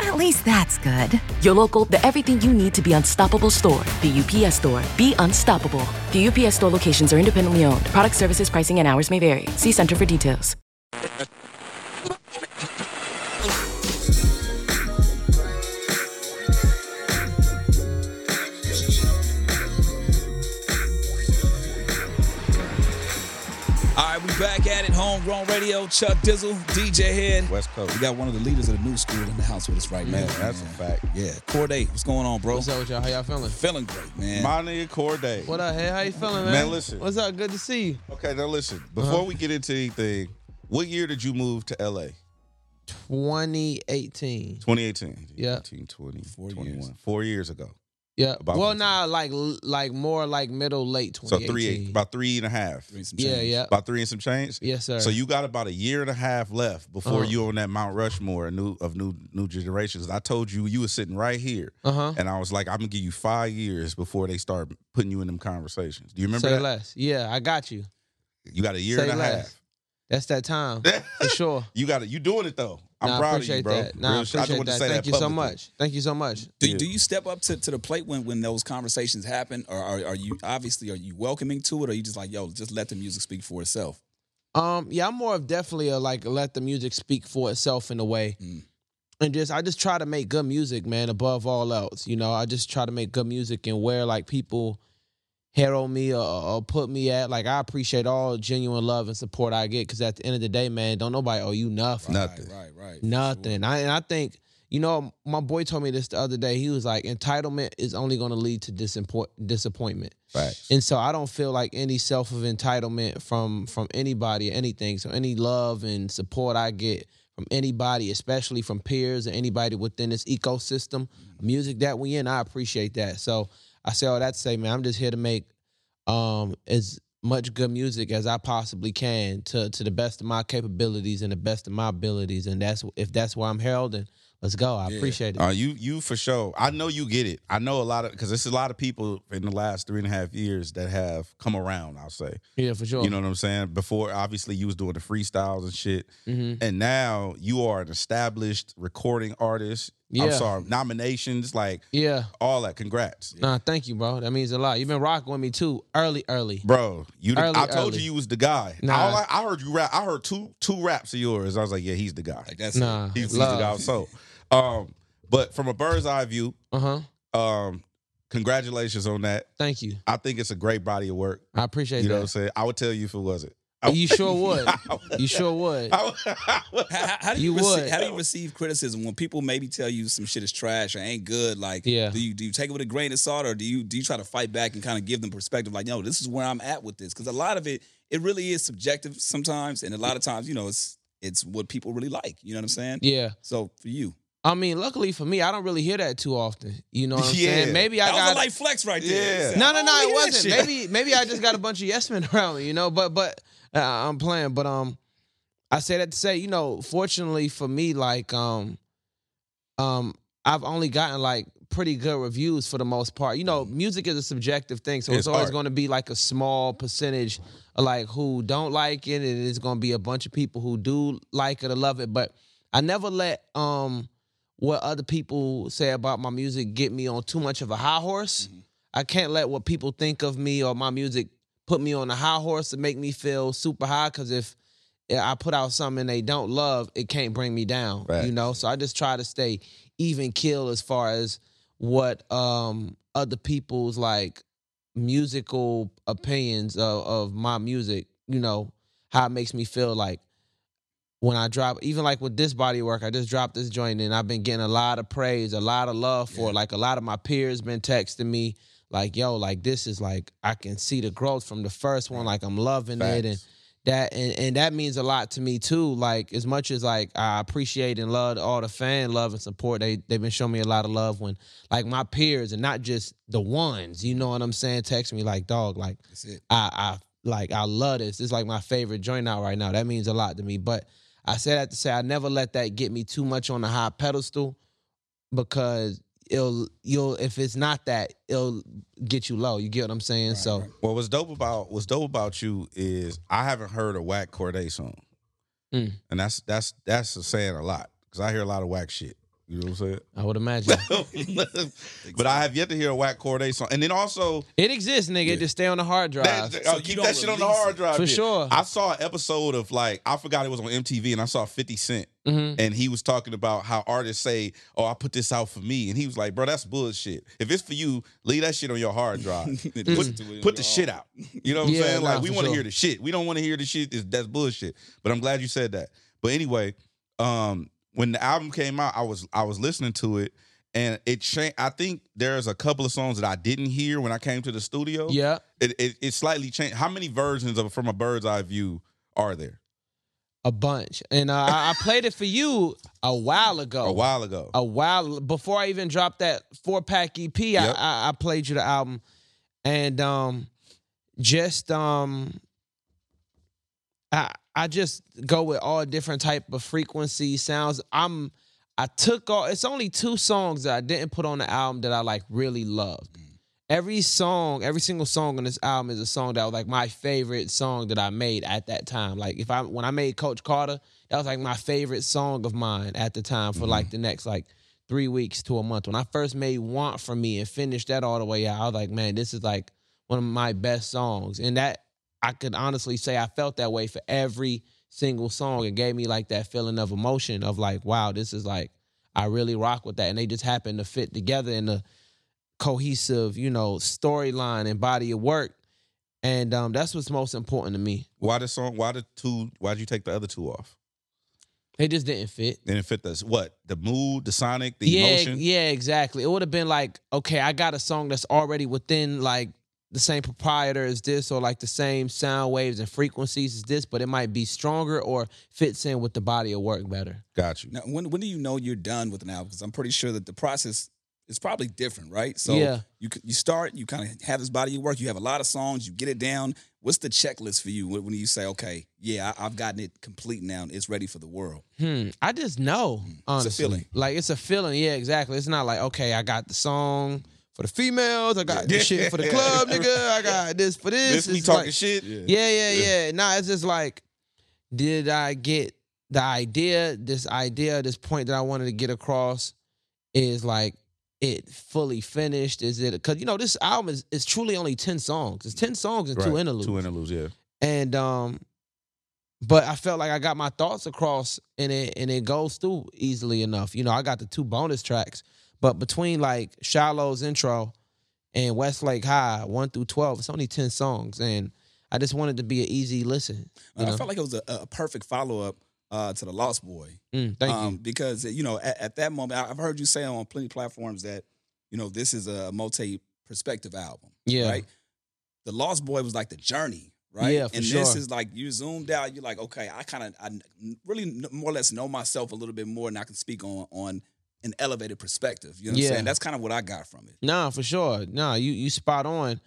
At least that's good. Your local, the everything you need to be unstoppable store. The UPS store. Be unstoppable. The UPS store locations are independently owned. Product services, pricing, and hours may vary. See Center for details. All right, we back at it. Homegrown Radio. Chuck Dizzle, DJ Hed. West Coast. We got one of the leaders of the new school in the house with us right Man, now. that's a fact. Yeah, Cordae, what's going on, bro? What's up with y'all? How y'all feeling? Feeling great, man. My nigga Cordae. What up, hey? How you feeling, man? Man, listen. What's up? Good to see you. Okay, now listen. Before uh-huh. we get into anything, what year did you move to LA? 2018. 2018. Yeah. 18, 20, Four 21. years. Four years ago. Yeah. About well, what? now like like more like middle late twenty. So 2018. three, about three and a half. Doing some Yeah, yeah. About three and some change. Yes, sir. So you got about a year and a half left before Uh-huh. you on that Mount Rushmore of new of new new generations. I told you you were sitting right here, Uh huh. and I was like, I'm gonna give you five years before they start putting you in them conversations. Do you remember Say that? less. Yeah, I got you. You got a year Say and a less. That's that time for sure. You got it. You doing it though. I'm nah, I proud of appreciate you, bro. that. Nah, I Real. I just appreciate wanted to that. say Thank that you so much. Thank you so much. Do, Yeah. do you step up to, to the plate when, when those conversations happen, or are, are you obviously are you welcoming to it, or are you just like yo, just let the music speak for itself? Um, yeah, I'm more of definitely a like let the music speak for itself in a way. Mm. And just I just try to make good music, man, above all else. You know, I just try to make good music and where like people herald me or, or put me at. Like I appreciate all genuine love and support I get because at the end of the day, man, don't nobody owe you nothing. Nothing. Right, right, right. Nothing. sure. I, and I think, you know, my boy told me this the other day. He was like, entitlement is only going to lead to disappoint- disappointment. Right. And so I don't feel like any self of entitlement from from anybody or anything. So any love and support I get from anybody, especially from peers or anybody within this ecosystem, mm-hmm. music that we in, I appreciate that. So I say all that to say, man, I'm just here to make um as much good music as I possibly can to to the best of my capabilities and the best of my abilities. And that's if that's where I'm heralding, let's go. I Yeah. appreciate it. Uh, you you for sure. I know you get it. I know a lot of because there's a lot of people in the last three and a half years that have come around. I'll say. yeah, for sure. You know what I'm saying? Before, obviously, you was doing the freestyles and shit, hmm and now you are an established recording artist. I'm sorry, nominations, like Yeah. all that. Congrats, Nah, thank you, bro. That means a lot. You've been rocking with me too, early, early. bro. You, the- Early, I told early. you you was the guy. Nah. I, I heard you rap. I heard two two raps of yours. I was like, yeah, he's the guy. Like that's Nah. He's, he's the guy. So, um, but from a bird's eye view, Uh huh. um, congratulations on that. Thank you. I think it's a great body of work. I appreciate that. You know what I'm saying? I would tell you if it wasn't. Oh. You sure would. You sure would. I would- I would- How, how- how do you, You receive, would. how do you receive criticism when people maybe tell you some shit is trash or ain't good? Like, Yeah. do you do you take it with a grain of salt or do you do you try to fight back and kind of give them perspective? Like, no, this is where I'm at with this because a lot of it it really is subjective sometimes, and a lot of times, you know, it's it's what people really like. You know what I'm saying? Yeah. So for you, I mean, luckily for me, I don't really hear that too often. You know what I'm Yeah. saying? Maybe I that was got a light flex right there. Yeah. No, no, no, it don't hear that wasn't. Maybe, maybe I just got a bunch of yes men around me, you know. But, but uh, I'm playing. But um, I say that to say, you know, fortunately for me, like um, um, I've only gotten like pretty good reviews for the most part. You know, music is a subjective thing, so it's, It's always going to be like a small percentage of like who don't like it, and it's going to be a bunch of people who do like it or love it. But I never let um what other people say about my music get me on too much of a high horse. I can't let what people think of me or my music put me on a high horse to make me feel super high. Because if I put out something they don't love, it can't bring me down. Right. You know, so I just try to stay even kill as far as what um other people's like musical opinions of, of my music. You know how it makes me feel like when I drop, even like with this body work, I just dropped this joint and I've been getting a lot of praise, a lot of love for it. Like a lot of my peers been texting me, like, yo, like this is like I can see the growth from the first one. Like I'm loving it and that and, and that means a lot to me too. Like as much as like I appreciate and love all the fan love and support, they they've been showing me a lot of love when like my peers and not just the ones, you know what I'm saying, text me like, dog, like. I, I like I love this. It's like my favorite joint out right now. That means a lot to me. But I said that to say I never let that get me too much on the high pedestal because it'll you'll if it's not that it'll get you low. You get what I'm saying? so Well, what's dope about what's dope about you is I haven't heard a whack Cordae song, Mm. and that's that's that's saying a lot because I hear a lot of whack shit. You know what I'm saying? I would imagine but I have yet to hear a whack Cordae song, and then also it exists, nigga. It Just stay on the hard drive. that, So uh, you keep that shit on the release hard it. drive For yeah. sure. I saw an episode of like I forgot it was on MTV, and I saw 50 Cent, Mhm. and he was talking about how artists say, "Oh, I put this out for me," and he was like, "Bro, that's bullshit. If it's for you, leave that shit on your hard drive. Put to it on put the your shit out. You know what I'm Yeah, saying? nah, Like we want to sure. hear the shit. We don't want to hear the shit. Is that's bullshit. But I'm glad you said that. But anyway, um, when the album came out, I was I was listening to it. And it changed. I think there's a couple of songs that I didn't hear when I came to the studio. Yeah. It, it it slightly changed. How many versions of From a Bird's Eye View are there? A bunch. And uh, I, played it for you a while ago. A while ago. a while before I even dropped that four pack EP. I, I I played you the album, and um, just um, I I just go with all different type of frequency sounds. I'm I took all. It's only two songs that I didn't put on the album that I like really loved. Mm. Every song, every single song on this album is a song that was like my favorite song that I made at that time. Like if I when I made Coach Carter, that was like my favorite song of mine at the time for like mm-hmm. the next like three weeks to a month. When I first made Want for Me and finished that all the way out, I was like, man, this is like one of my best songs. And that I could honestly say I felt that way for every single song. It gave me like that feeling of emotion of like, wow, this is like I really rock with that. And they just happen to fit together in a cohesive, you know, storyline and body of work. And um, that's what's most important to me. why the song? Why the two? Why'd you take the other two off? They just didn't fit. Didn't fit the what? The mood, the sonic, the yeah, emotion. yeah, exactly. It would have been like, okay, I got a song that's already within like the same proprietor as this, or like the same sound waves and frequencies as this, but it might be stronger or fits in with the body of work better. Got you. Now, when when do you know you're done with an album? Because I'm pretty sure that the process is probably different, right? So Yeah. you you start, you kind of have this body of work. You have a lot of songs. You get it down. What's the checklist for you when when you say, okay, yeah, I, I've gotten it complete now. It's ready for the world. Hmm. I just know, honestly. It's a feeling. Like it's a feeling. Yeah, exactly. It's not like okay, I got the song for the females. I got this Yeah. shit for the club, nigga. I got this for this. This me It's talking like- shit. Yeah, yeah, yeah. Nah, it's just like, did I get the idea? This idea, this point that I wanted to get across, is like it fully finished? Is it because you know this album is, is truly only ten songs. It's ten songs and two interludes. Two interludes. Yeah. and um but I felt like I got my thoughts across and it and it goes through easily enough. You know, I got the two bonus tracks, but between like Shiloh's intro and Westlake High, one through twelve, it's only ten songs, and I just wanted to be an easy listen. You I felt like it was a, a perfect follow up uh, to the Lost Boy. Mm, thank um, you. Because you know, at, at that moment, I've heard you say on plenty of platforms that you know this is a multi perspective album. Yeah. Right. The Lost Boy was like the journey. Right. Yeah, for and sure. this is like you zoomed out. You're like, okay, I kind of, I really more or less know myself a little bit more, and I can speak on on an elevated perspective. You know what Yeah. I'm saying? That's kind of what I got from it. Nah, for sure. Nah, you you spot on.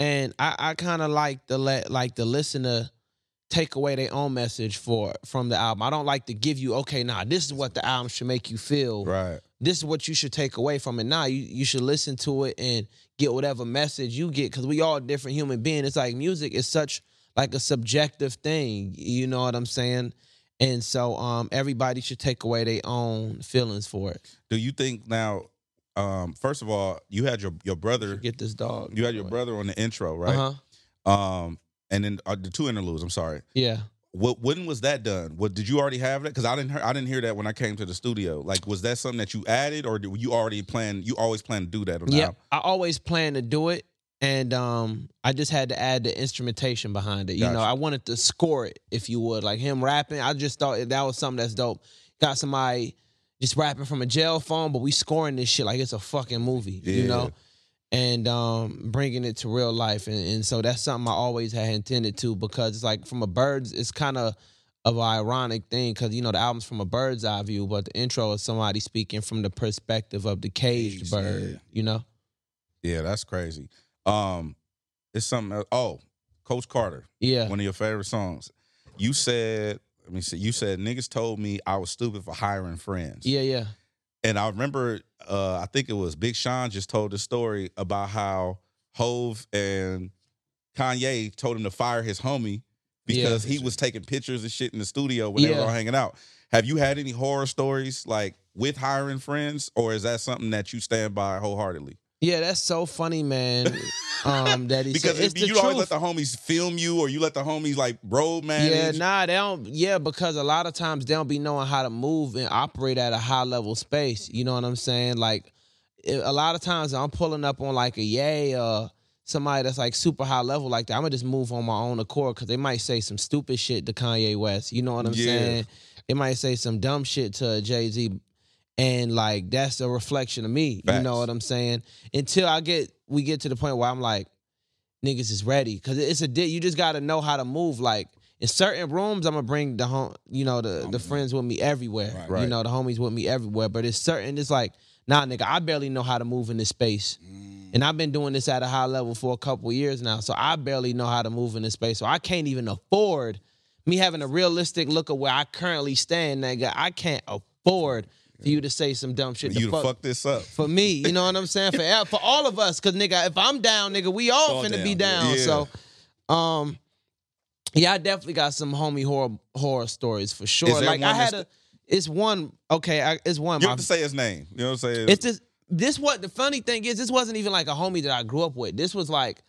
And I, I kind of like the let like the listener take away their own message for from the album. I don't like to give you, okay, nah, this is what the album should make you feel. Right. This is what you should take away from it. Nah, you, you should listen to it and get whatever message you get because we all different human beings. It's like music is such like a subjective thing. You know what I'm saying? And so um everybody should take away their own feelings for it. Do you think now? Um, first of all, you had your your brother. Get this dog. You had your brother on the intro, right? Uh-huh. Um, and then uh, the two interludes. I'm sorry. Yeah. What when was that done? What did you already have that? Because I didn't hear, I didn't hear that when I came to the studio. Like, was that something that you added, or did you already plan? You always plan to do that Yeah. I always plan to do it, and um, I just had to add the instrumentation behind it. You know, I wanted to score it, if you would, like him rapping. I just thought that was something that's dope. Got somebody just rapping from a jail phone, but we scoring this shit like it's a fucking movie. You know. And um, bringing it to real life, and, and so that's something I always had intended to because it's like from a bird's, it's kind of of an ironic thing because you know the album's from a bird's eye view, but the intro is somebody speaking from the perspective of the caged Caged, bird. yeah. You know, Yeah, that's crazy. Um, it's something. Else. Oh, Coach Carter. Yeah. One of your favorite songs. You said, let me see. You said niggas told me I was stupid for hiring friends. Yeah, yeah. And I remember, uh, I think it was Big Sean just told the story about how Hov and Kanye told him to fire his homie because he was taking pictures and shit in the studio when they were all hanging out. Have you had any horror stories like with hiring friends, or is that something that you stand by wholeheartedly? Yeah, that's so funny, man. Um, that he Because said, it's you the always truth. let the homies film you, or you let the homies like road man. Yeah, nah, they don't. Yeah, because a lot of times they don't be knowing how to move and operate at a high level space. You know what I'm saying? Like, it- a lot of times I'm pulling up on like a yay, uh, somebody that's like super high level like that. I'm gonna just move on my own accord because they might say some stupid shit to Kanye West. You know what I'm Yeah. saying? They might say some dumb shit to Jay Z, and like that's a reflection of me. You know what I'm saying? Until I get we get to the point where I'm like, niggas is ready because it's a you just got to know how to move like in certain rooms i'm gonna bring the home you know the the friends with me everywhere Right. Right. you know the homies with me everywhere but it's certain it's like nah nigga i barely know how to move in this space and i've been doing this at a high level for a couple years now so i barely know how to move in this space so i can't even afford me having a realistic look at where i currently stand nigga i can't afford for you to say some dumb shit you to to fuck this up. for me. You know what I'm saying? For for all of us, because nigga, if I'm down, nigga, we all All finna be down, down. yeah. So, um, yeah, I definitely got some homie horror horror stories for sure. Like I had a, it's one. Okay, I, it's one. You my- have to say his name. You know what I'm saying? it's just this. What the funny thing is, this wasn't even like a homie that I grew up with. This was like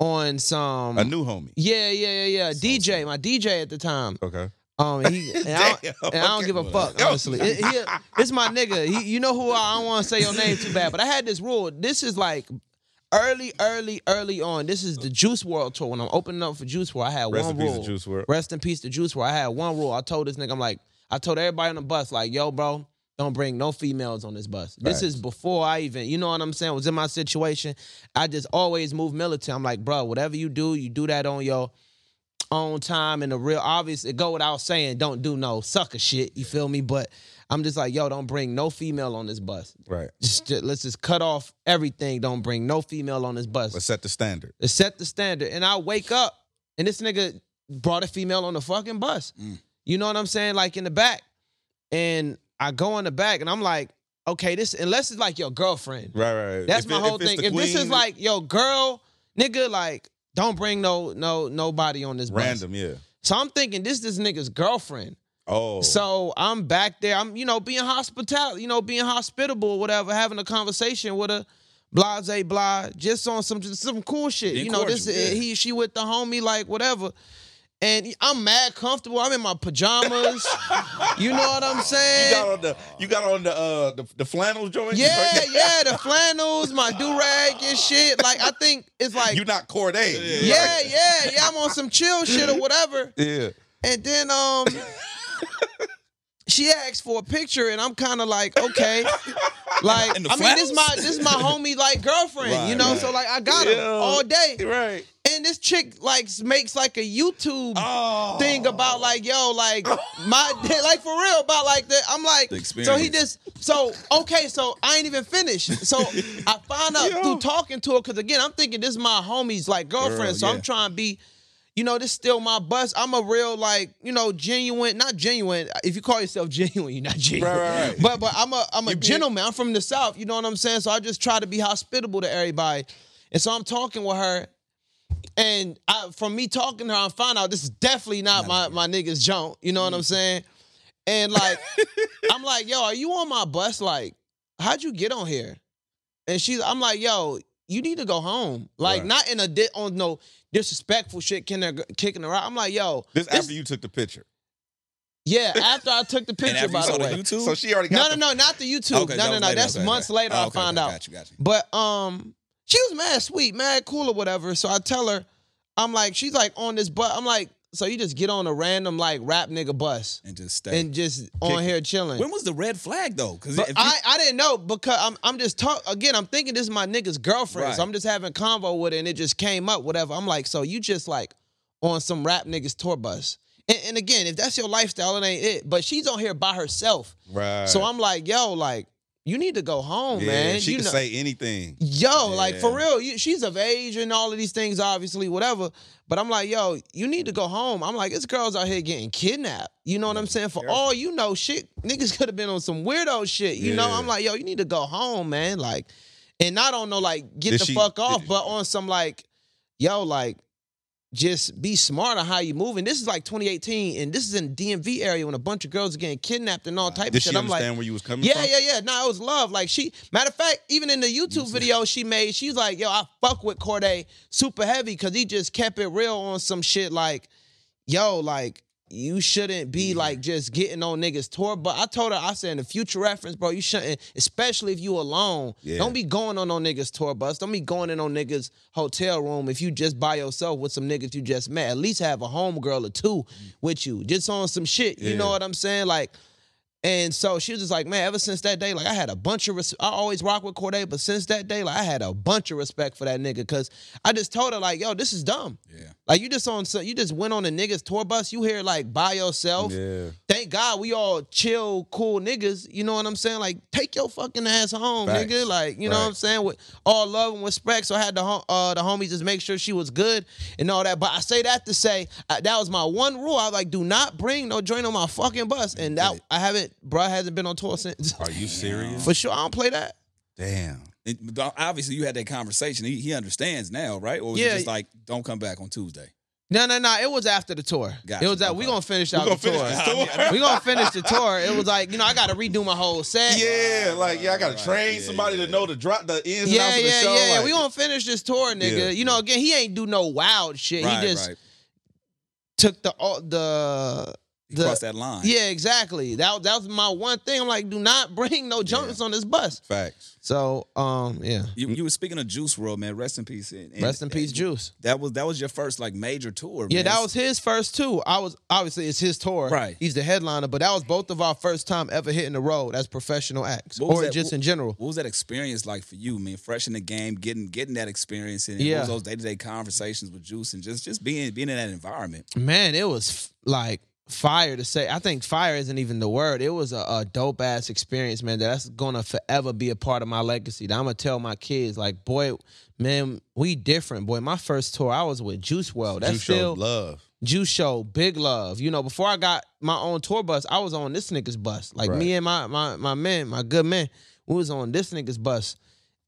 on some. a new homie. yeah, yeah, yeah, yeah. DJ, my DJ at the time. Okay. Um, and he and, I, don't, Damn, and I don't give a fuck, honestly. It, he, it's my nigga. He, you know who I, I don't want to say your name too bad, but I had this rule. This is like early, early, early on. This is the Juice WRLD tour. When I'm opening up for Juice WRLD, I had Rest one in peace to. Juice WRLD. Rest in peace to Juice WRLD. I had one rule. I told this nigga, I'm like, I told everybody on the bus, like, yo, bro, don't bring no females on this bus. This is before I even, you know what I'm saying, was in my situation. I just always move militant. I'm like, bro, whatever you do, you do that on your own time and the real obvious it go without saying don't do no sucker shit you feel me but i'm just like yo don't bring no female on this bus Right. just, just- let's just cut off everything don't bring no female on this bus Let's set the standard. Let's set the standard and i wake up and this nigga brought a female on the fucking bus mm. you know what i'm saying like in the back and i go in the back and i'm like okay this unless it's like your girlfriend Right, right. right. that's If my it- whole thing. If this is like, yo, girl, nigga, like, don't bring no no nobody on this bus. random, yeah. So I'm thinking this is this nigga's girlfriend. Oh, So I'm back there. I'm, you know, being hospital, you know, being hospitable or whatever, having a conversation with her, blase blah, just on some just some cool shit. Being you know, this yeah. he she with the homie, like whatever. And I'm mad comfortable. I'm in my pajamas. you know what I'm saying? you saying? got on the you got on the uh the, the flannel joint. Yeah, yeah, the flannels, my do rag and shit. Like I think it's like you're not Cordae. yeah, yeah, yeah. I'm on some chill shit or whatever. yeah. And then um she asked for a picture and I'm kind of like, okay. Like I mean this is my this is my homie like girlfriend, you know? right. So like I got her Yeah. all day. Right. And this chick like makes like a YouTube Oh. thing about like yo like my like for real about like that I'm like so he just so okay so I ain't even finished so I found out through talking to her because again I'm thinking this is my homie's like girlfriend Girl, so yeah. I'm trying to be you know this still my bus I'm a real like you know genuine not genuine if you call yourself genuine you're not genuine Right, right, right. but but I'm a I'm a gentleman I'm from the south you know what I'm saying so I just try to be hospitable to everybody and so I'm talking with her and I, from me talking to her, I find out this is definitely not my, my nigga's junk. You know what I'm saying? And like, I'm like, yo, are you on my bus? Like, how'd you get on here? And she's, I'm like, yo, you need to go home. Like, Right. not in a di- on no disrespectful shit, kicking her, kicking her out. I'm like, yo, This this- after you took the picture. yeah. After I took the And picture, after by saw the the way. YouTube? So she already No, got no, the, no, not the YouTube. Okay, no, no, no. later, That's okay, months okay. later Oh, I okay, found okay, out. Got you, got you. But um, she was mad sweet, mad cool or whatever. So I tell her, I'm like, she's like on this bus. I'm like, so you just get on a random like rap nigga bus And just stay. and just on here chilling. when was the red flag though? Because I, I didn't know because I'm I'm just talk again. I'm thinking this is my nigga's girlfriend, so I'm just having convo with her, and it just came up. Whatever. I'm like, so you just like on some rap niggas tour bus. And, and again, if that's your lifestyle, it ain't it. But she's on here by herself. right. So I'm like, yo, like, you need to go home, yeah, man. she you can know- say anything. Yo, like for real, you, she's of age and all of these things, obviously, whatever. But I'm like, yo, you need to go home. I'm like, this girl's out here getting kidnapped. You know what I'm saying? For all you know, shit, niggas could have been on some weirdo shit. You know, I'm like, yo, you need to go home, man. Like, and I don't on no like get Did the she- fuck off, but on some like, yo, like, just be smart on how you moving. This is like 2018, and this is in DMV area when a bunch of girls are getting kidnapped and all type Did of shit. she I'm like, understand where you was coming yeah, from? yeah, yeah. No, it was love. Like she, matter of fact, even in the YouTube video she made, she's like, "Yo, I fuck with Cordae super heavy because he just kept it real on some shit. Like, yo, like you shouldn't be like just getting on niggas tour. But I told her, I said in the future reference, bro, you shouldn't, especially if you alone. Yeah. Don't be going on no niggas tour bus. Don't be going in on niggas hotel room if you just by yourself with some niggas you just met. At least have a homegirl or two mm. with you, just on some shit. You know what I'm saying? Like. And so she was just like, man, ever since that day, like I had a bunch of, res- I always rock with Cordae, but since that day, like I had a bunch of respect for that nigga because I just told her like, yo, this is dumb. Yeah. Like you just on, so you just went on a niggas tour bus. You here like by yourself. Yeah. Thank God we all chill, cool niggas. You know what I'm saying? Like take your fucking ass home, Facts. nigga. Like you know what I'm saying? With all love and respect. So I had the hom- uh, the homies just make sure she was good and all that. But I say that to say uh, that was my one rule. I was like, do not bring no joint on my fucking bus. And that I haven't, bro, hasn't been on tour since. Are you serious? For sure, I don't play that. Damn. It- obviously, you had that conversation. He, he understands now, right? Or was Yeah. it just like, don't come back on Tuesday? No, no, no. It was after the tour. Gotcha. It was that we Okay. gonna finish out gonna the tour. finish this tour? we gonna finish the tour. It was like you know I got to redo my whole set. Yeah, like yeah, I gotta Right, train yeah, somebody yeah. to know the drop the ins and Yeah, outs of the yeah, show. yeah. like- we gonna finish this tour, nigga. Yeah. You know, again, he ain't do no wild shit. right, he just right. took the all the He the crossed that line. yeah, exactly. That that was my one thing. I'm like, do not bring no junks on this bus. Facts. So, um, yeah. You, you were speaking of Juice WRLD, man. Rest in peace. And- and- Rest in peace, Juice. That was that was your first like major tour. Yeah, man. that was his first too. I was obviously it's his tour. Right. He's the headliner, but that was both of our first time ever hitting the road as professional acts, or that- just what- in general. What was that experience like for you, man? Fresh in the game, getting getting that experience, and Yeah. those day to day conversations with Juice, and just just being being in that environment. Man, it was f- like fire to say. I think fire isn't even the word. It was a, a dope ass experience, man. That's gonna forever be a part of my legacy. That I'm gonna tell my kids, like, boy, man, we different, boy. My first tour, I was with Juice WRLD. That's Juice still love. Juice Show, big love. You know, before I got my own tour bus, I was on this nigga's bus. Like Right. me and my my my man, my good man, we was on this nigga's bus.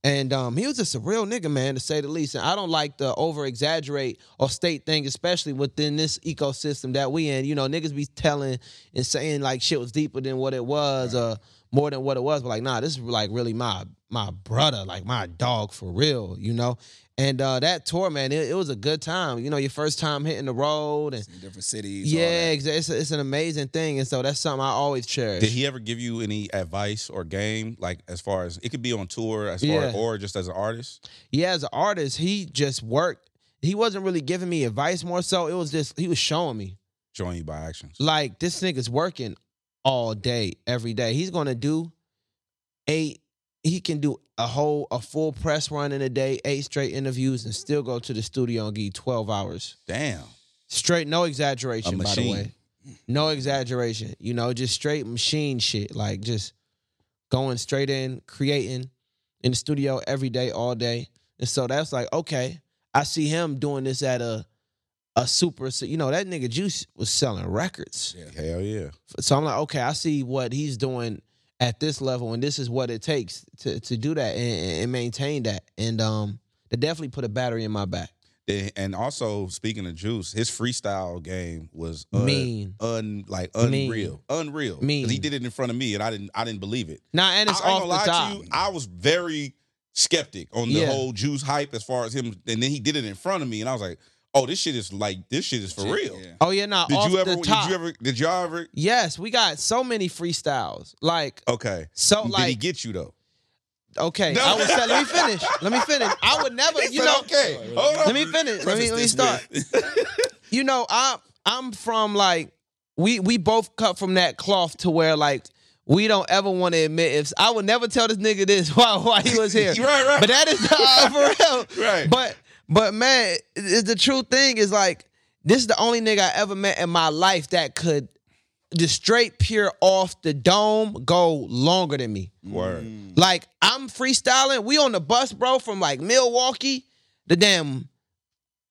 And um, he was just a real nigga, man, to say the least. And I don't like the over exaggerate or state thing, especially within this ecosystem that we in. You know, niggas be telling and saying like shit was deeper than what it was, or more than what it was. But like, nah, this is like really my my brother, like my dog for real, you know. And uh, that tour, man, it, it was a good time. You know, your first time hitting the road, and in different cities. yeah, that. exa- it's, it's an amazing thing, and so that's something I always cherish. Did he ever give you any advice or game, like as far as it could be on tour, as Yeah. far or just as an artist? yeah, as an artist, he just worked. He wasn't really giving me advice more so. It was just he was showing me Showing you by actions. like this nigga's working all day, every day. He's gonna do eight. He can do a whole a full press run in a day, eight straight interviews, and still go to the studio and give twelve hours Damn. straight. No exaggeration, by the way. No exaggeration. You know, just straight machine shit. Like just going straight in, creating in the studio every day, all day. And so that's like, okay, I see him doing this at a a super. You know, that nigga Juice was selling records. Hell yeah. So I'm like, okay, I see what he's doing at this level, and this is what it takes to to do that and, and maintain that. And um, they definitely put a battery in my back. And- also speaking of Juice, his freestyle game was un, Mean. un like Mean. unreal, unreal. 'Cause Mean. he did it in front of me, and I didn't, I didn't believe it. Now, and it's I off the lie top. to you, I was very skeptic on the Yeah. whole Juice hype as far as him, and then he did it in front of me, and I was like, oh, this shit is like, this shit is for real. Yeah. Oh yeah, now Did off you ever? the Did you ever? Did y'all ever? Yes, we got so many freestyles. Like Okay. so, did like he get you though? okay. No. I would say, let me finish. Let me finish. I would never, He you said, know. okay. Hold on. Let me finish. Let me Preface let me start. you know, I I'm from like we we both cut from that cloth to where like we don't ever want to admit if I would never tell this nigga this while while he was here. Right, right. But that is the, uh, for real. Right. But but man, it- the true thing is like this is the only nigga I ever met in my life that could just straight pure off the dome go longer than me. Word. Mm. Like I'm freestyling. We on the bus, bro, from like Milwaukee to damn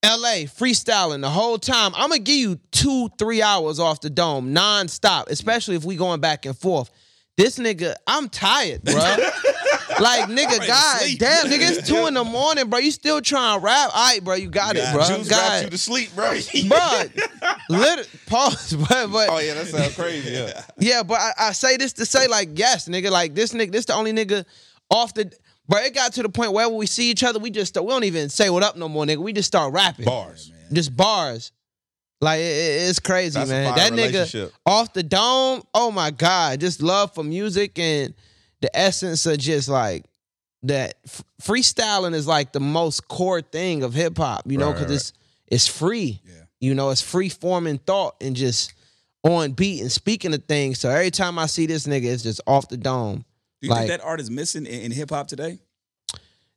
LA, freestyling the whole time. I'm gonna give you two, three hours off the dome, nonstop, especially if we going back and forth. This nigga, I'm tired, bro. like nigga, god sleep. damn, nigga, it's two in the morning, bro. You still trying to rap? All right, bro, you got it, bro. Juice God, got you to sleep, bro. bro. Lit- pause, but but oh yeah, that sounds crazy. Yeah. yeah, but I, I say this to say like yes, nigga, like this nigga, this the only nigga off the. But it got to the point where when we see each other, we just we don't even say what up no more, nigga. We just start rapping Bars. man. just bars. Like it- it- it's crazy, That's a man. fire That nigga off the dome. Oh my god, just love for music and the essence of just like that. F- freestyling is like the most core thing of hip hop, you know, Right, because right, it's it's free. Yeah. You know, it's free forming thought and just on beat and speaking of things. So every time I see this nigga, it's just off the dome. Do you Like- think that art is missing in, in hip hop today?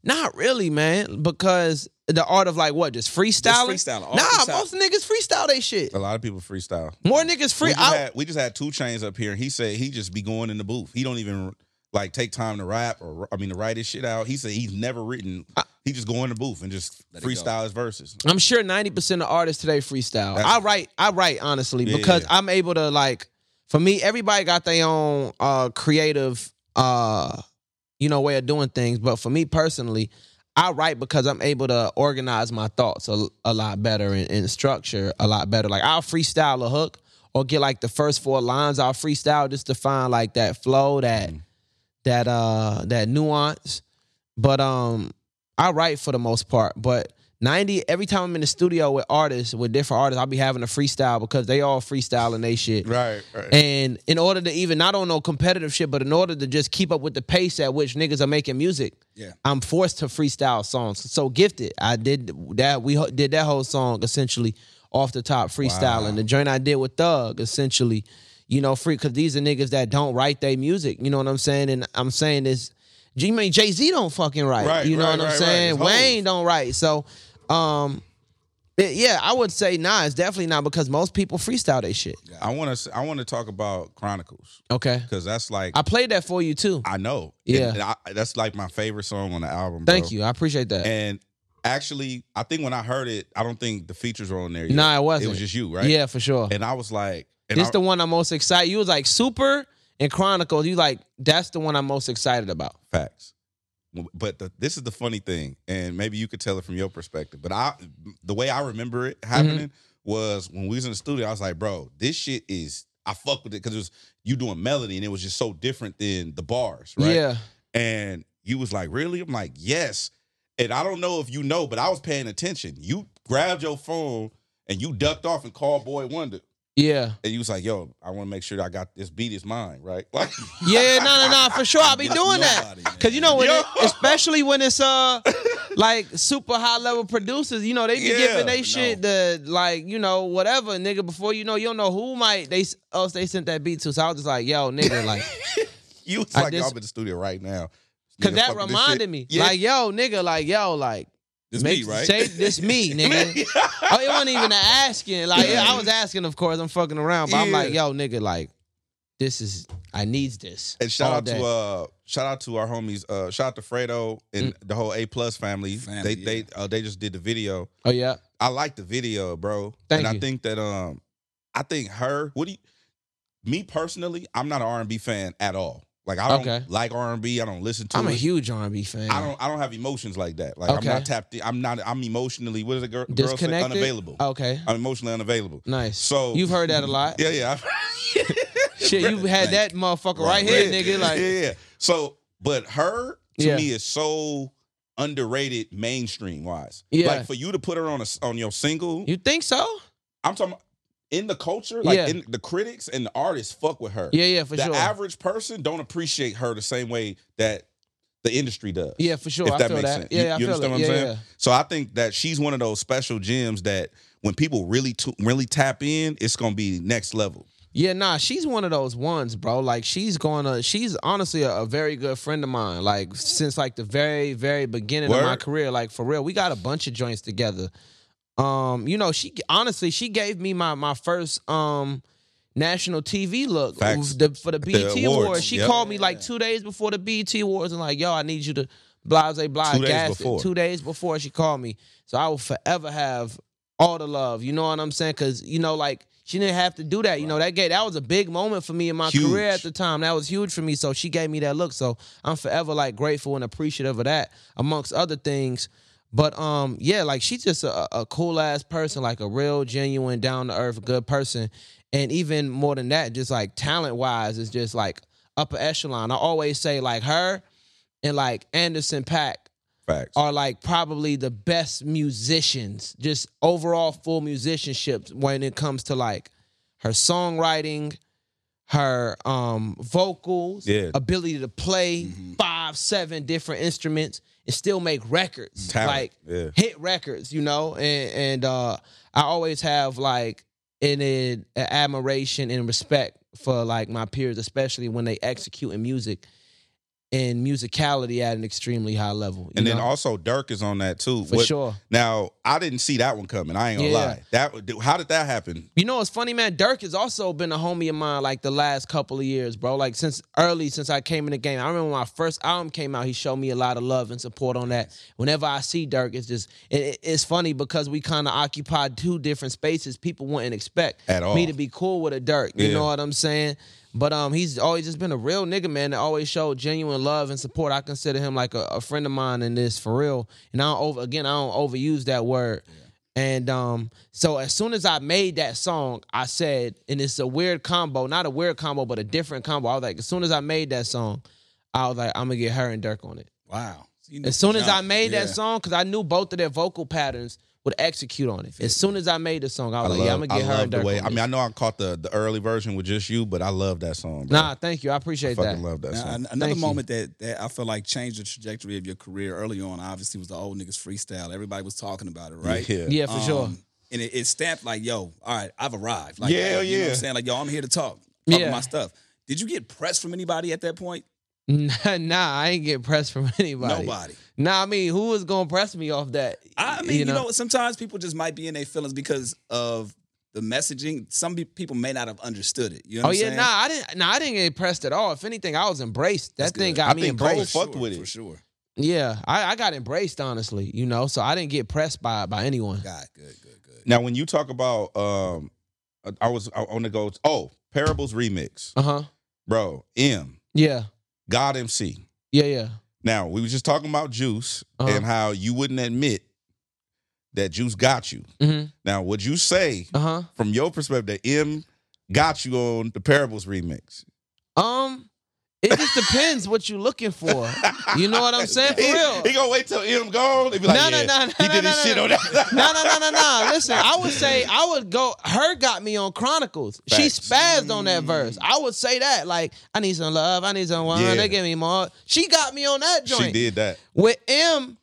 Not really, man, because the art of like what, just freestyling? freestyling, Nah, freestyle. most niggas freestyle they shit. A lot of people freestyle. More niggas free. we, just I- had, we just had 2 Chainz up here, and he said he just be going in the booth. He don't even like take time to rap or I mean to write his shit out. He said he's never written. He just go in the booth and just Let freestyle his verses. I'm sure 90% of artists today freestyle. That's- I write, I write honestly Yeah, because yeah. I'm able to like for me, everybody got their own uh creative uh you know way of doing things. But for me personally, I write because I'm able to organize my thoughts a, a lot better and, and structure a lot better. Like I'll freestyle a hook or get like the first four lines I'll freestyle just to find like that flow, that that uh that nuance. But um I write for the most part. But 90 every time I'm in the studio with artists, with different artists, I'll be having a freestyle because they all freestyling they shit. Right, right. And in order to even not on no competitive shit, but in order to just keep up with the pace at which niggas are making music, Yeah. I'm forced to freestyle songs. So gifted, I did that. We did that whole song essentially off the top freestyling. The joint I did with Thug essentially, you know, free because these are niggas that don't write their music. You know what I'm saying? And I'm saying this. G mean Jay Z don't fucking write. Right, you know right, what I'm right, saying? Wayne don't write. So, um, it- yeah, I would say nah. It's definitely not because most people freestyle their shit. I want to. I want to talk about Chronicles Okay, because that's like I played that for you too. I know. Yeah. And I, that's like my favorite song on the album. Bro. Thank you. I appreciate that. And actually, I think when I heard it, I don't think the features were on there. Yet. Nah, it wasn't. It was just you, right? Yeah, for sure. And I was like, and this I, the one I'm most excited. You was like Super and Chronicles. You like that's the one I'm most excited about. Facts. But the, this is the funny thing, and maybe you could tell it from your perspective. But I, the way I remember it happening Mm-hmm. was when we was in the studio. I was like, "Bro, this shit is." I fuck with it because it was you doing melody, and it was just so different than the bars, right? Yeah. And you was like, "Really?" I'm like, "Yes." And I don't know if you know, but I was paying attention. You grabbed your phone and you ducked off and called Boi-1da, Yeah. and you was like, "Yo, I want to make sure I got this beat is mine, right?" Like, Yeah, no, no, no, for sure. I'll be doing that. nobody, man. Cause you know when it, especially when it's uh like super high level producers, you know, they be Yeah. giving they shit the like, you know, whatever, nigga, before you know, you don't know who might they else they sent that beat to. So I was just like, yo, nigga, like you was like, just- "Yo, I'm in the studio right now." Cause that this reminded me. Yeah. Like, yo, nigga, like, yo, like This make- me, right? Say this me, nigga. oh, it wasn't even asking. Like I was asking, of course, I'm fucking around. But I'm Yeah. like, yo, nigga, like, this is I needs this. And shout out day. to uh shout out to our homies, uh shout out to Fredo and Mm. the whole A plus family. Family, they they uh, they just did the video. Oh yeah. I like the video, bro. Thank and you. I think that um I think her, what do you me personally, I'm not an R and B fan at all. Like I don't Okay. like R and B. I don't listen to I'm it. a huge R&B fan. I don't I don't have emotions like that. Like Okay. I'm not tapped in. I'm not I'm emotionally what is it girl, girl disconnected. unavailable. Okay. I'm emotionally unavailable. Nice. So You've heard that a lot. Yeah, yeah. Shit, you had that motherfucker right, Right, here, nigga. Like, yeah, yeah. So, but her to Yeah. me is so underrated mainstream wise. Yeah. Like for you to put her on a on your single, you think so? I'm talking about in the culture, like Yeah. in the critics and the artists fuck with her. Yeah, yeah, for the sure. The average person don't appreciate her the same way that the industry does. yeah, for sure. If I that feel makes that. sense. Yeah, you, I you feel understand it. what I'm yeah, saying? yeah. So I think that she's one of those special gems that when people really really tap in, it's gonna be next level. Yeah, nah, she's one of those ones, bro. Like she's going to she's honestly a, a very good friend of mine. Like since like the very very beginning of my career, like for real, we got a bunch of joints together. Um, you know, she honestly she gave me my my first um national TV look Facts. the- for the BET awards, Awards. She yep. called me like two days before the BET Awards and like, yo, I need you to blase blah. Two days before. Two days before she called me. So I will forever have all the love. You know what I'm saying? Because you know, like she didn't have to do that. You know that gave, that was a big moment for me in my Huge. career at the time. That was huge for me. So she gave me that look. So I'm forever like grateful and appreciative of that, amongst other things. But um, yeah, like she's just a, a cool ass person, like a real, genuine, down to earth, good person. And even more than that, just like talent wise, is just like upper echelon. I always say like her and like Anderson .Paak Facts. are like probably the best musicians, just overall full musicianship when it comes to like her songwriting, her um vocals, Yeah. ability to play five, seven different instruments and still make records. Talent, Like yeah. hit records, you know? And and uh I always have like an, an admiration and respect for like my peers, especially when they execute in music and musicality at an extremely high level. And then also Durk is on that too. For sure. Now I didn't see that one coming. I ain't gonna Yeah. lie. That how did that happen? You know, it's funny, man. Durk has also been a homie of mine like the last couple of years, bro. Like since early, since I came in the game. I remember when my first album came out, he showed me a lot of love and support on that. Whenever I see Durk, it's just it- it's funny because we kind of occupy two different spaces. People wouldn't expect At all. me to be cool with a Durk. You Yeah. know what I'm saying? But um, he's always just been a real nigga, man. That always showed genuine love and support. I consider him like a, a friend of mine in this for real. And I don't over again, I don't overuse that word. And um, so as soon as I made that song, I said, and it's a weird combo, not a weird combo, but a different combo. I was like, as soon as I made that song, I was like, I'm gonna get her and Durk on it. Wow. You know As soon as I made Yeah. that song, because I knew both of their vocal patterns would execute on it. As soon as I made the song, I I was love, like, yeah, I'm gonna I get her love and the way. I mean. I know I caught the the early version with just you, but I love that song. Bro. Nah, thank you. I appreciate I that. fucking love that Now, song. an- another Thank you. moment that, that I feel like changed the trajectory of your career early on, obviously, was the old niggas freestyle. Everybody was talking about it, right? Yeah. Yeah, for sure. Um, And it, it stamped like, yo, all right, I've arrived. Like, Yeah, yo, you know what yeah. I'm saying? Like, yo, I'm here to talk. Talk Yeah. my stuff. Did you get pressed from anybody at that point? Nah, nah, I ain't get pressed from anybody. Nobody. Nah, I mean, who was gonna press me off that? I mean, you know, sometimes people just might be in their feelings because of the messaging. Some be- people may not have understood it. You know Oh I'm yeah, saying? nah, I didn't. Nah, I didn't get pressed at all. If anything, I was embraced. That That's thing good. got I me think Cole embraced. fucked with it. For sure. Yeah, I, I got embraced honestly. You know, so I didn't get pressed by by anyone. God, good, good, good. Now, when you talk about, um, I was I want to go. Oh, Parables remix, Uh huh. bro. Em Yeah. God MC. Yeah. Yeah. Now we were just talking about Juice Uh-huh. and how you wouldn't admit that Juice got you. Mm-hmm. Now, would you say, Uh huh. from your perspective, that Em got you on the Parables remix? Um, it just depends what you're looking for. You know what I'm saying? For real. He gonna wait till Em gone and be like, No, no, yeah, no, no, he no, did no, his no, shit no. on that. no, no, no, no, no. Listen, I would say I would go. H.E.R. got me on Chronicles. She spazzed on that verse. I would say that. Like, I need some love. I need some one. Yeah. They give me more. She got me on that joint. She did that. With Em,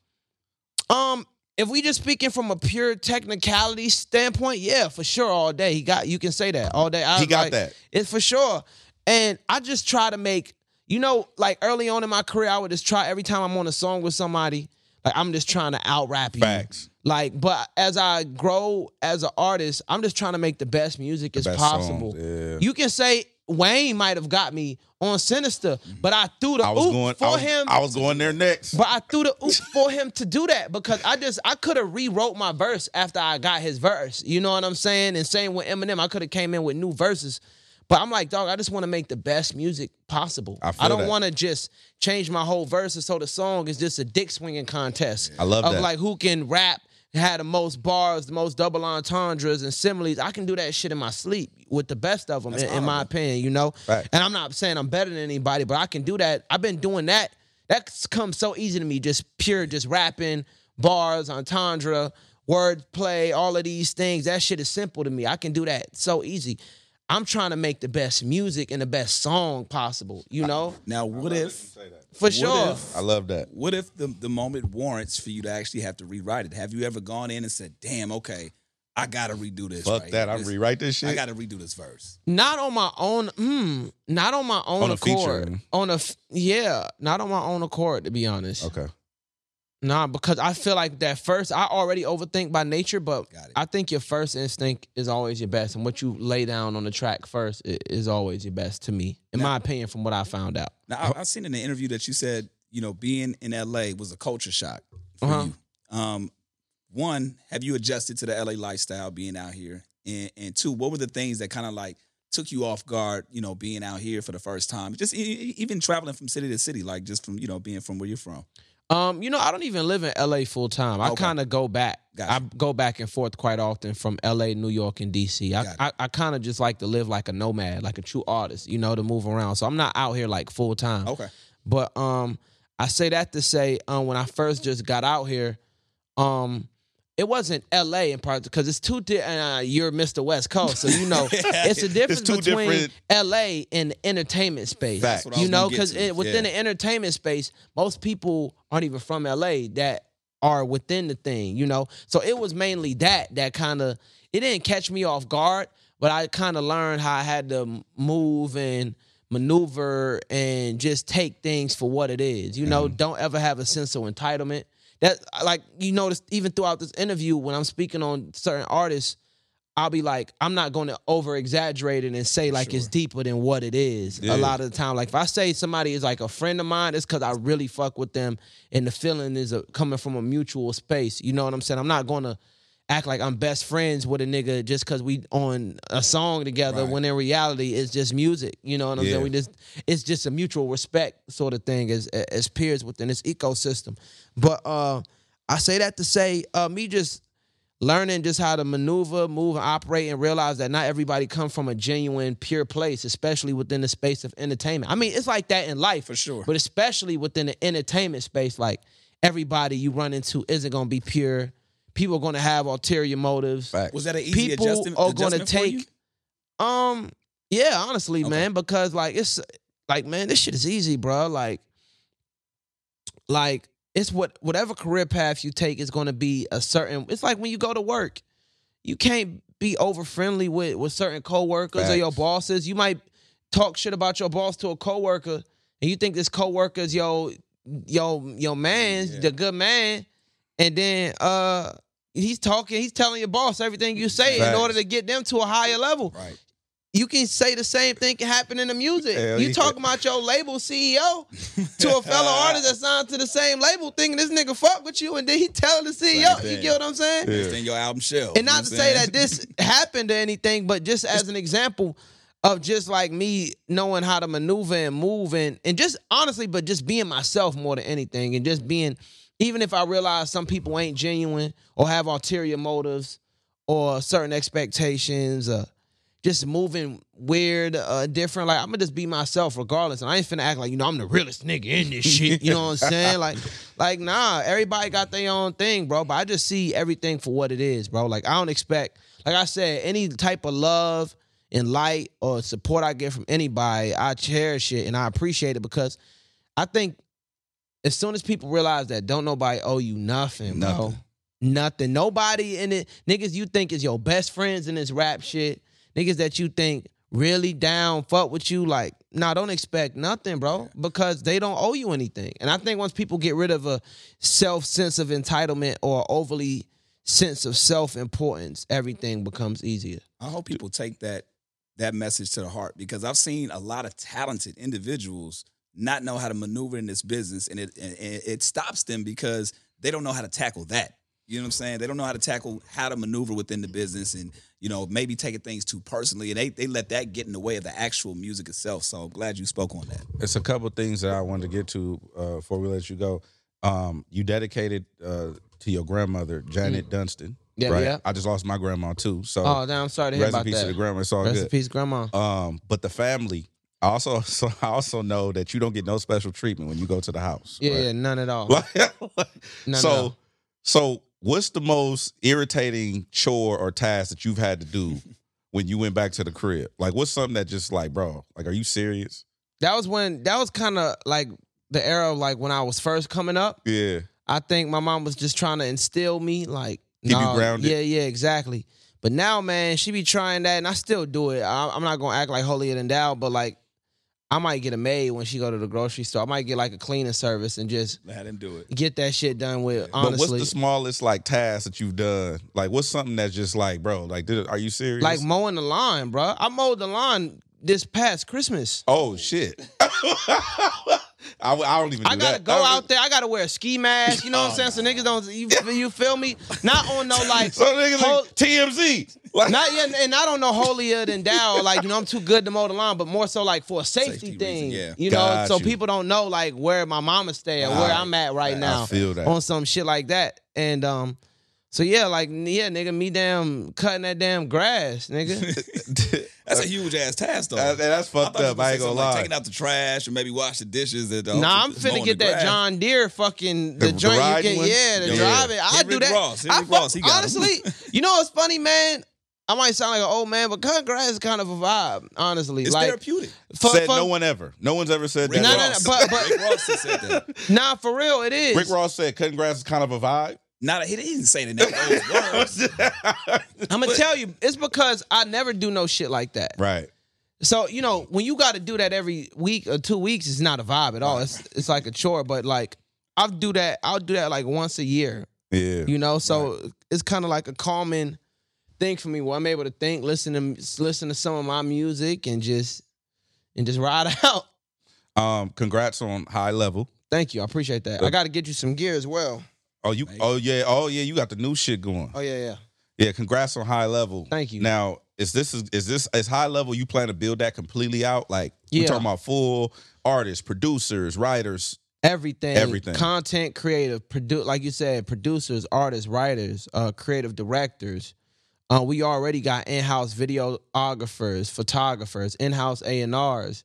um, if we just speaking from a pure technicality standpoint, yeah, for sure, all day he got. You can say that all day. I, He got like, that. It's for sure. And I just try to make, you know, like early on in my career, I would just try every time I'm on a song with somebody, like I'm just trying to out rap you. Facts. Like, but as I grow as an artist, I'm just trying to make the best music as best possible. songs, yeah. You can say Wayne might have got me on Sinister, but I threw the I oop going. for I was, him. I was going there next. But I threw the oop for him to do that because I just I could have rewrote my verse after I got his verse. You know what I'm saying? And same with Eminem, I could have came in with new verses. But I'm like, dog, I just want to make the best music possible. I feel don't want to just change my whole verse so the song is just a dick swinging contest. I love that. of that. like who can rap, had the most bars, the most double entendres and similes. I can do that shit in my sleep with the best of them, in, in my opinion. You know. Right. And I'm not saying I'm better than anybody, but I can do that. I've been doing that. That's come so easy to me, just pure, just rapping, bars, entendre, word play, all of these things. That shit is simple to me. I can do that so easy. I'm trying to make the best music and the best song possible, you know? Now, what if, For sure. if- I love that. what if the, the moment warrants for you to actually have to rewrite it? Have you ever gone in and said, damn, okay, I gotta redo this. Fuck right that. here. I This- rewrite this shit. I gotta redo this verse. Not on my own, mm, not on my own On a feature, accord. On a yeah, not on my own accord, to be honest. Okay. Nah, because I feel like that first, I already overthink by nature, but I think your first instinct is always your best, and what you lay down on the track first is always your best to me, in my opinion, from what I found out. Now, I, I've seen in the interview that you said, you know, being in LA was a culture shock for Uh-huh. you. Um, one, have you adjusted to the LA lifestyle being out here? And, and two, what were the things that kind of like took you off guard, you know, being out here for the first time? Just even traveling from city to city, like just from, you know, being from where you're from. Um, you know, I don't even live in LA full time. I Okay. kind of go back. Gotcha. I go back and forth quite often from LA, New York, and DC. I. I, I kind of just like to live like a nomad, like a true artist, you know, to move around. So I'm not out here like full time. Okay. But um, I say that to say, um, when I first just got out here, um, it wasn't L.A. in part because it's two. Di- uh, you're Mr. West Coast, so you know it's a difference two between different- L.A. and the entertainment space. That's what I You know, because within Yeah. the entertainment space, most people aren't even from L.A. that are within the thing. You know, so it was mainly that that kind of it didn't catch me off guard, but I kind of learned how I had to move and maneuver and just take things for what it is. You know, don't ever have a sense of entitlement. That like you notice even throughout this interview when I'm speaking on certain artists, I'll be like, I'm not going to over exaggerate it and say like it's deeper than what it is. Yeah. A lot of the time, like if I say somebody is like a friend of mine, it's because I really fuck with them, and the feeling is a, coming from a mutual space. You know what I'm saying? I'm not going to act like I'm best friends with a nigga just because we on a song together. Right. When in reality, it's just music. You know what I'm Yeah. saying? We just it's just a mutual respect sort of thing as as peers within this ecosystem. But uh, I say that to say, uh, me just learning just how to maneuver, move, and operate, and realize that not everybody come from a genuine, pure place, especially within the space of entertainment. I mean, it's like that in life For sure. but especially within the entertainment space, like everybody you run into isn't going to be pure. People are going to have ulterior motives. Facts. Was that an easy People adjustment? are going to for you? take. Um, yeah, honestly, Okay. man, because like it's like man, this shit is easy, bro. Like, like it's what whatever career path you take is going to be a certain. It's like when you go to work, you can't be over friendly with with certain coworkers or your bosses. You might talk shit about your boss to a coworker, and you think this coworker's yo yo yo man, Yeah. the good man, and then uh he's talking, he's telling your boss everything you say in order to get them to a higher level. Right. You can say the same thing can happen in the music. Hell you yeah. talk about your label CEO to a fellow artist that signed to the same label, thinking this nigga fuck with you, and then he telling the CEO. Same You get what I'm saying? Yeah. It's in your album shelf. And not to say that this happened or anything, but just as an example of just like me knowing how to maneuver and move and and just honestly, but just being myself more than anything, and just being, even if I realize some people ain't genuine or have ulterior motives or certain expectations, uh, just moving weird, uh, different. Like I'm gonna just be myself regardless, and I ain't finna act like you know I'm the realest nigga in this shit. You know what I'm saying? Like, like nah, everybody got their own thing, bro. But I just see everything for what it is, bro. Like I don't expect, like I said, any type of love and light or support I get from anybody, I cherish it and I appreciate it because I think as soon as people realize that don't nobody owe you nothing, bro. Nothing. Nothing. Nobody in it. Niggas you think is your best friends in this rap shit. Niggas that you think really down, fuck with you. Like, nah, don't expect nothing, bro. Because they don't owe you anything. And I think once people get rid of a self sense of entitlement or overly sense of self importance, everything becomes easier. I hope people take that that message to the heart because I've seen a lot of talented individuals not know how to maneuver in this business, and it and and it stops them because they don't know how to tackle that. You know what I'm saying? They don't know how to tackle how to maneuver within the business, and you know maybe taking things too personally, and they they let that get in the way of the actual music itself. So I'm glad you spoke on that. It's a couple things that I wanted to get to uh, before we let you go. Um, you dedicated uh, to your grandmother, Janet Dunstan. Mm. Yeah, right? yeah. I just lost my grandma too. So Oh, damn, I'm sorry to hear rest in about peace to the grandma. It's all Rest in good. peace, grandma. Um, but the family. I also so I also know that you don't get no special treatment when you go to the house. Yeah, right? yeah, none at all. None at so all. so what's the most irritating chore or task that you've had to do when you went back to the crib? Like what's something that just like, bro, like are you serious? That was when that was kind of like the era of like when I was first coming up. Yeah. I think my mom was just trying to instill me, like Keep you grounded. Yeah, yeah, exactly. But now, man, she be trying that, and I still do it. I, I'm not gonna act like holier than thou, but like I might get a maid when she go to the grocery store. I might get like a cleaning service and just Let him do it. get that shit done with. But Honestly, what's the smallest like task that you've done? Like, what's something that's just like, bro? Like, did, are you serious? like mowing the lawn, bro. I mowed the lawn this past Christmas. oh shit. I, I don't even. Do I gotta that. go out there. I gotta wear a ski mask. You know what I'm saying? So niggas don't. You, you feel me? Not on no like. So niggas like TMZ. Like, not yet, and I don't know no holier than thou. Like you know, I'm too good to mow the lawn, but more so like for a safety, Safety thing. reason, yeah. You know, Got so you. people don't know like where my mama stay or where Right. I'm at right I now. feel that. on some shit like that. And um, so yeah, like yeah, nigga, me damn cutting that damn grass, nigga. That's a huge ass task though. That- that's fucked thought you up. I ain't gonna gonna say something like lie. taking out the trash or maybe wash the dishes. At uh, the nah, I'm finna get that grass. John Deere fucking the, The- the joint you can one? yeah, the Yeah. drive it. I do Rick that. Ross. Hit I Rick fuck- Ross. He got 'em. honestly, you know what's funny, man? I might sound like an old man, but cutting grass is kind of a vibe. Honestly, It's like therapeutic. for, said for- no one ever. No one's ever said Rick that. No, no, no, but- but- Rick Ross has said that. nah, for real, it is. Rick Ross said cutting grass is kind of a vibe. Not he didn't say that. Those words. I'm gonna tell you, it's because I never do no shit like that. Right. So you know, when you got to do that every week or two weeks, it's not a vibe at all. It's it's like a chore. But like I'll do that. I'll do that like once a year. Yeah. You know, so it's kind of like a calming thing for me where I'm able to think, listen to listen to some of my music, and just and just ride out. Um. Congrats on high level. Thank you, I appreciate that. I got to get you some gear as well. Oh you. Oh yeah. Oh yeah. You got the new shit going. Oh yeah, yeah. Yeah. Congrats on high level. Thank you. Now is this is, is this is high level? You plan to build that completely out? Like we Yeah. talking about full artists, producers, writers. Everything, Everything. content creative, produ- like you said, producers, artists, writers, uh, creative directors. Uh, we already got in-house videographers, photographers, in-house A and R's,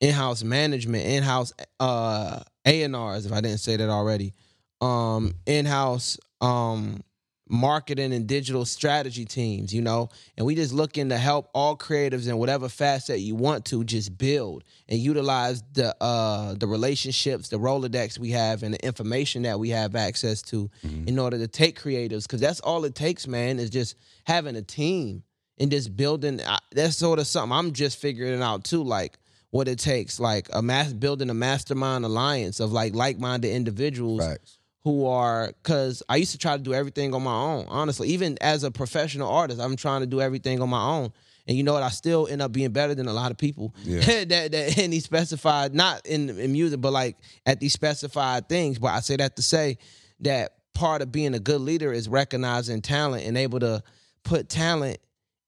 in-house management, in-house uh, A and R's. If I didn't say that already, um, in-house um, marketing and digital strategy teams. You know, and we just looking to help all creatives in whatever facet you want to just build and utilize the uh, the relationships, the Rolodex we have, and the information that we have access to in order to take creatives. Because that's all it takes, man, is just having a team and just building. I- That's sort of something I'm just figuring out too, like what it takes, like a mass building a mastermind alliance of like like minded individuals Facts. Who are because I used to try to do everything on my own. Honestly, even as a professional artist, I'm trying to do everything on my own. And you know what? I still end up being better than a lot of people Yeah. that that in these specified, not in, in music, but like at these specified things. But I say that to say that part of being a good leader is recognizing talent and able to put talent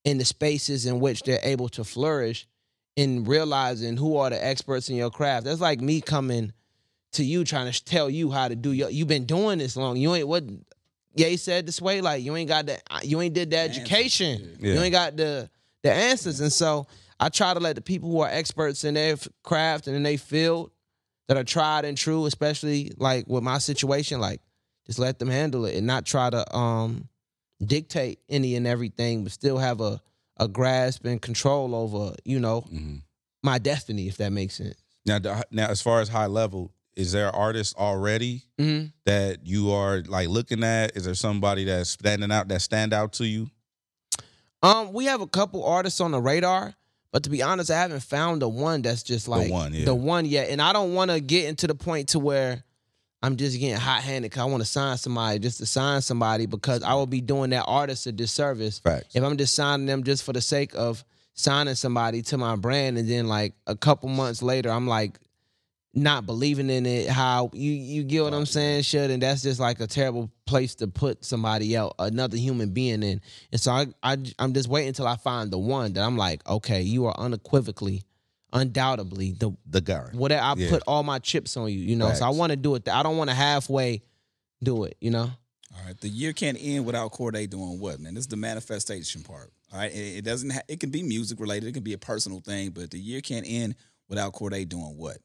in the spaces in which they're able to flourish in realizing who are the experts in your craft. That's like me coming to you trying to tell you how to do your you've been doing this long. You ain't what Ye said this way, like you ain't got the you ain't did the education. You ain't got the the answers. And so I try to let the people who are experts in their craft and in their field that are tried and true, especially like with my situation, like just let them handle it and not try to um dictate any and everything, but still have a a grasp and control over, you know, Mhm. my destiny, if that makes sense. Now, now, as far as high level, is there artists already Mm-hmm. that you are like looking at? Is there somebody that's standing out that stand out to you? Um, we have a couple artists on the radar, but to be honest, I haven't found the one that's just like the one, yeah. the one yet. And I don't want to get into the point to where I'm just getting hot handed because I want to sign somebody just to sign somebody because I will be doing that artist a disservice Facts. if I'm just signing them just for the sake of signing somebody to my brand, and then like a couple months later, I'm like not believing in it. How you you get what I'm saying? Shit, and that's just like a terrible place to put somebody else, another human being in. And so I, I I'm just waiting until I find the one that I'm like, okay, you are unequivocally, undoubtedly the The guy. whatever. I Yeah. put all my chips on you. You know, so I want to do it. I don't want to halfway do it. You know. All right, the year can't end without Cordae doing what, man? This is the manifestation part. All right, it, it doesn't. Ha- it can be music related. It can be a personal thing, but the year can't end without Cordae doing what?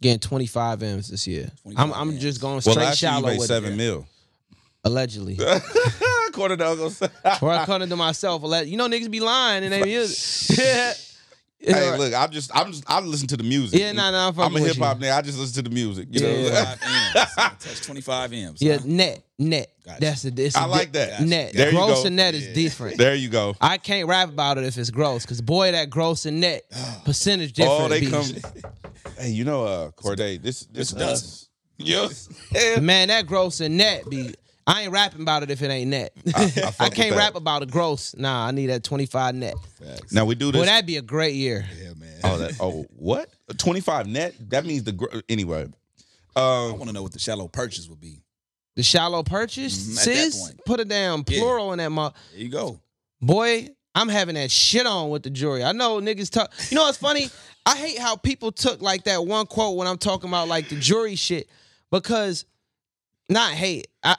Getting 25 M's this year. I'm, I'm M's. just going Well, straight last year you made with seven it. mil. Allegedly. Quarter dog gonna say. or according to myself, alle- you know niggas be lying and they music. yeah. Hey, look, I'm just, I'm just, I listen to the music. Yeah, nah, nah, I'm I'm a hip hop you. nigga. I just listen to the music. You know, Yeah. 25 M's. I touched 25 M's. Yeah, huh? net, net. Gotcha. That's the. It's I a like di- that. Net. There you gross go. and net is different. there you go. I can't rap about it if it's gross, because boy, that gross and net ah. percentage different. Oh, they be- come. Hey, you know, uh, Cordae, this this It's us. Yes. Man, that gross and net be. I ain't rapping about it if it ain't net. I I, fuck with can't rap about a gross. Nah, I need that 25 net. Facts. Now we do this. Well, that'd be a great year. yeah, man. oh, that, oh, what? Twenty five net? That means the gr- anyway. I Um, want to know what the shallow purchase would be. The shallow purchase, Mhm, at that sis, point. put it down Yeah. plural in that mo- There you go. Boy, I'm having that shit on with the jury. I know niggas talk. You know what's funny? I hate how people took like that one quote when I'm talking about like the jury shit because not hate. I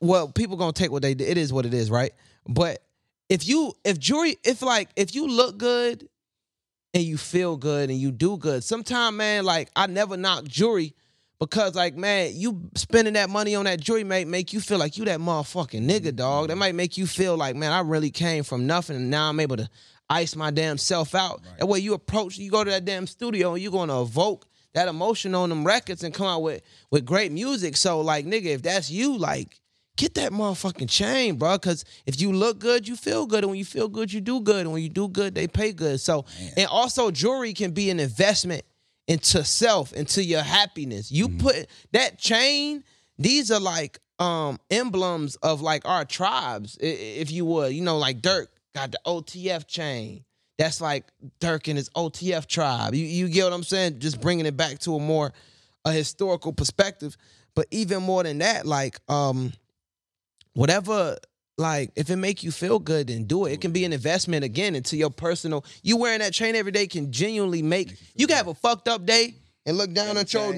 well, people gonna take what they did. It is what it is, right? But if you if jury if like if you look good and you feel good and you do good, sometimes man, like I never knock jury because like man, you spending that money on that jury might make you feel like you that motherfucking nigga, dog. That might make you feel like man, I really came from nothing and now I'm able to ice my damn self out. That way you approach, you go to that damn studio and you're gonna evoke that emotion on them records and come out with with great music. So like nigga, if that's you, like get that motherfucking chain, bro. Cause if you look good, you feel good. And when you feel good, you do good. And when you do good, they pay good. So and also jewelry can be an investment into self, into your happiness. You put that chain, these are like um emblems of like our tribes, if you would. You know, like Durk got the OTF chain. That's like Durk and his OTF tribe. You you get what I'm saying? Just bringing it back to a more a historical perspective. But even more than that, like um, whatever, like if it make you feel good, then do it. It can be an investment again into your personal. You wearing that chain every day can genuinely make you can have a fucked up day and look down at your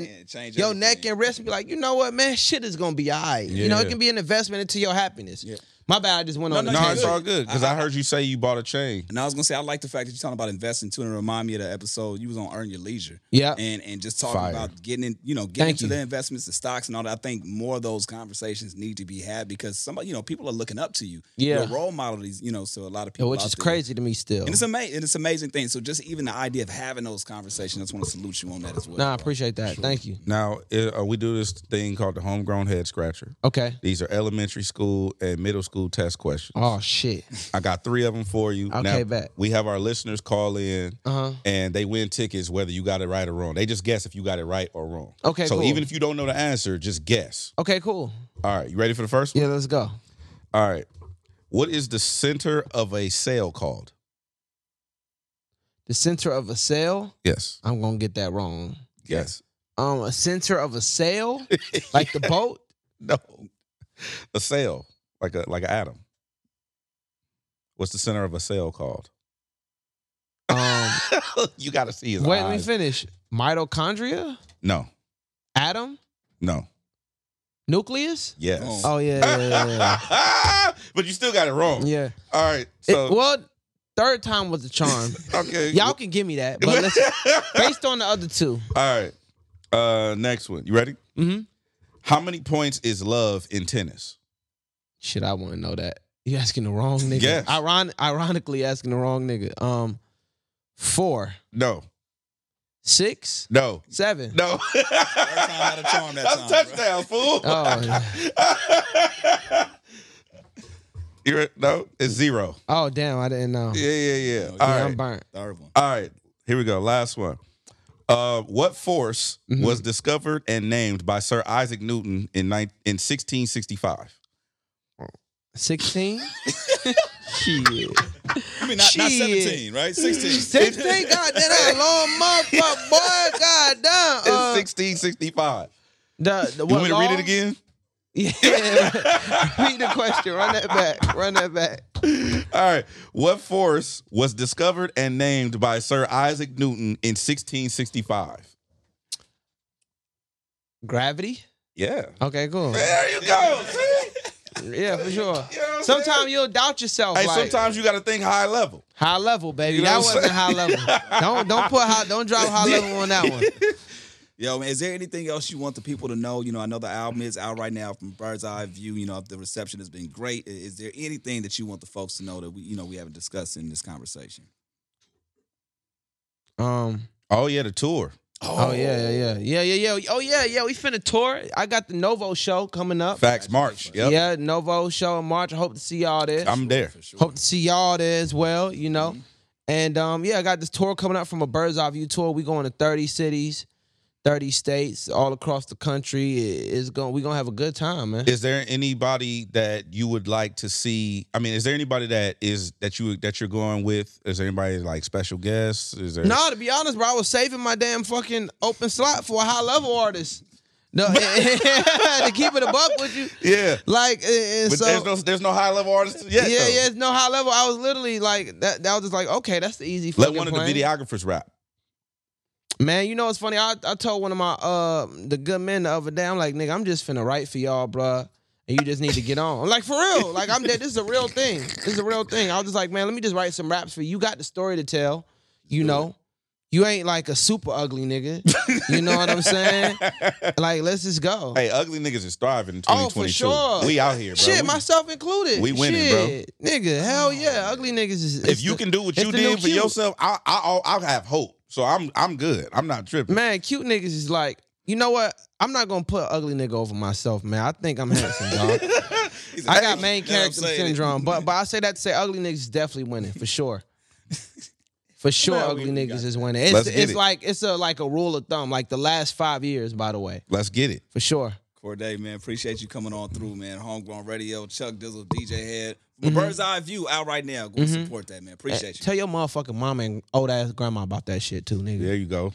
your neck and wrist and be like, you know what, man, shit is gonna be alright. You know, it can be an investment into your happiness. Yeah. My bad, I just went No, on. no, a no, it's tangent. all good because I, heard you say you bought a chain. And I was gonna say I like the fact that you're talking about investing too, and it remind me of the episode you was on Earn Your Leisure. Yeah. And and just talking Fire. about getting in, you know, getting Thank into you. the investments, the stocks and all that. I think more of those conversations need to be had because somebody, you know, people are looking up to you. Yeah. You're a role model, these, you know, so a lot of people. which out is there. crazy to me still. And it's amazing. And It's amazing thing. So just even the idea of having those conversations, I just want to salute you on that as well. Nah, I appreciate that. Thank you. Now uh, we do this thing called the homegrown head scratcher. Okay. These are elementary school and middle school test questions. Oh shit. I got three of them for you. Okay, now, bet. We have our listeners call in Uh huh. and they win tickets whether you got it right or wrong. They just guess if you got it right or wrong. Okay, So cool. even if you don't know the answer, just guess. Okay, cool. All right, you ready for the first one? Yeah, let's go. All right. What is the center of a sail called? The center of a sail. Yes. I'm gonna get that wrong. Yes. Um, a center of a sail, like the boat. No. A sail, like a like an atom. What's the center of a cell called? Um, you got to see his wait, let me finish. Mitochondria, No. atom, No. nucleus. Yes. Oh yeah, yeah, yeah, yeah. but you still got it wrong. yeah. All right. It- So well, third time was the charm. okay. Y'all can give me that, but let's, based on the other two. All right. Uh next one. You ready? Mm-hmm. How many points is love in tennis? Shit, I want to know that. You asking the wrong nigga. Yes. Iron- ironically, asking the wrong nigga. Um, four, No. six, No. seven. No. time had a charm that That's time, bro. touchdown, fool. Oh, You're no, it's zero. oh, damn! I didn't know. Yeah, yeah, yeah. All Yeah, right. I'm burnt. Third one. All right, here we go. Last one. Uh, what force Mhm. was discovered and named by Sir Isaac Newton in nine in 1665? Sixteen. Shit. I mean, not, not 17, right? 16. Sixteen. God damn, that a long motherfucker, boy. God damn. It's Uh, 1665. the, the, you want me to read it again? Yeah. read the question. Run that back. Run that back. All right. What force was discovered and named by Sir Isaac Newton in 1665? Gravity. Yeah. Okay, cool. There you go. See? Yeah, for sure. You know what I'm saying? Sometimes you'll doubt yourself. Hey, like, sometimes you got to think high level. high level, baby. You know that wasn't saying? high level. Don't don't put high. Don't drop high level on that one. Yo, man, is there anything else you want the people to know? You know, I know the album is out right now from Bird's Eye View. You know, the reception has been great. Is there anything that you want the folks to know that we, you know, we haven't discussed in this conversation? Um. Oh yeah, the tour. Oh, yeah, yeah, yeah, yeah, yeah, yeah. Oh yeah, yeah. We finna tour. I got the Novo show coming up. Facts March. Yep. Yeah, Novo show in March. I hope to see y'all there. I'm there. Sure. Hope to see y'all there as well. You know, And um, yeah, I got this tour coming up from a Bird's Eye View tour. We going to 30 cities, 30 states, all across the country. is going. We gonna have a good time, man. Is there anybody that you would like to see? I mean, is there anybody that is that you that you're going with? Is there anybody like special guests? Is there? No, to be honest, bro, I was saving my damn fucking open slot for a high level artist. No, to keep it a buck with you. Yeah. Like, and- But so there's no there's no high level artists yet. yeah, though. yeah, it's no high level. I was literally like that. That was just like, okay, that's the easy. Let one of plan. the videographers rap. Man, you know what's funny? I, I told one of my uh the good men the other day, I'm like, nigga, I'm just finna write for y'all, bruh. And you just need to get on. I'm like, for real. Like, I'm dead. This is a real thing. This is a real thing. I was just like, man, let me just write some raps for you. You got the story to tell. You know. You ain't like a super ugly nigga. You know what I'm saying? Like, let's just go. Hey, ugly niggas is thriving in Oh, for sure. We out here, bro. Shit, We- myself included. we winning, bro. Nigga, hell yeah. Ugly niggas is. if you can do what you did for yourself, I I I'll, I'll have hope. So I'm I'm good. I'm not tripping. Man, cute niggas is like, you know what? I'm not gonna put ugly nigga over myself, man. I think I'm handsome, dog. I got main you know what I'm character syndrome, but but I say that to say ugly niggas is definitely winning for sure. For sure, Man, ugly niggas is winning. It's it's it. like it's a like a rule of thumb, like the last five years, by the way, Let's get it. for sure. Cordae, man, appreciate you coming on through, man. Homegrown Radio, Chuck Dizzle, DJ Hed. From Mm-hmm. bird's eye view out right now. Go support that, man. Appreciate you. Tell your motherfucking mama and old ass grandma about that shit too, nigga. There you go.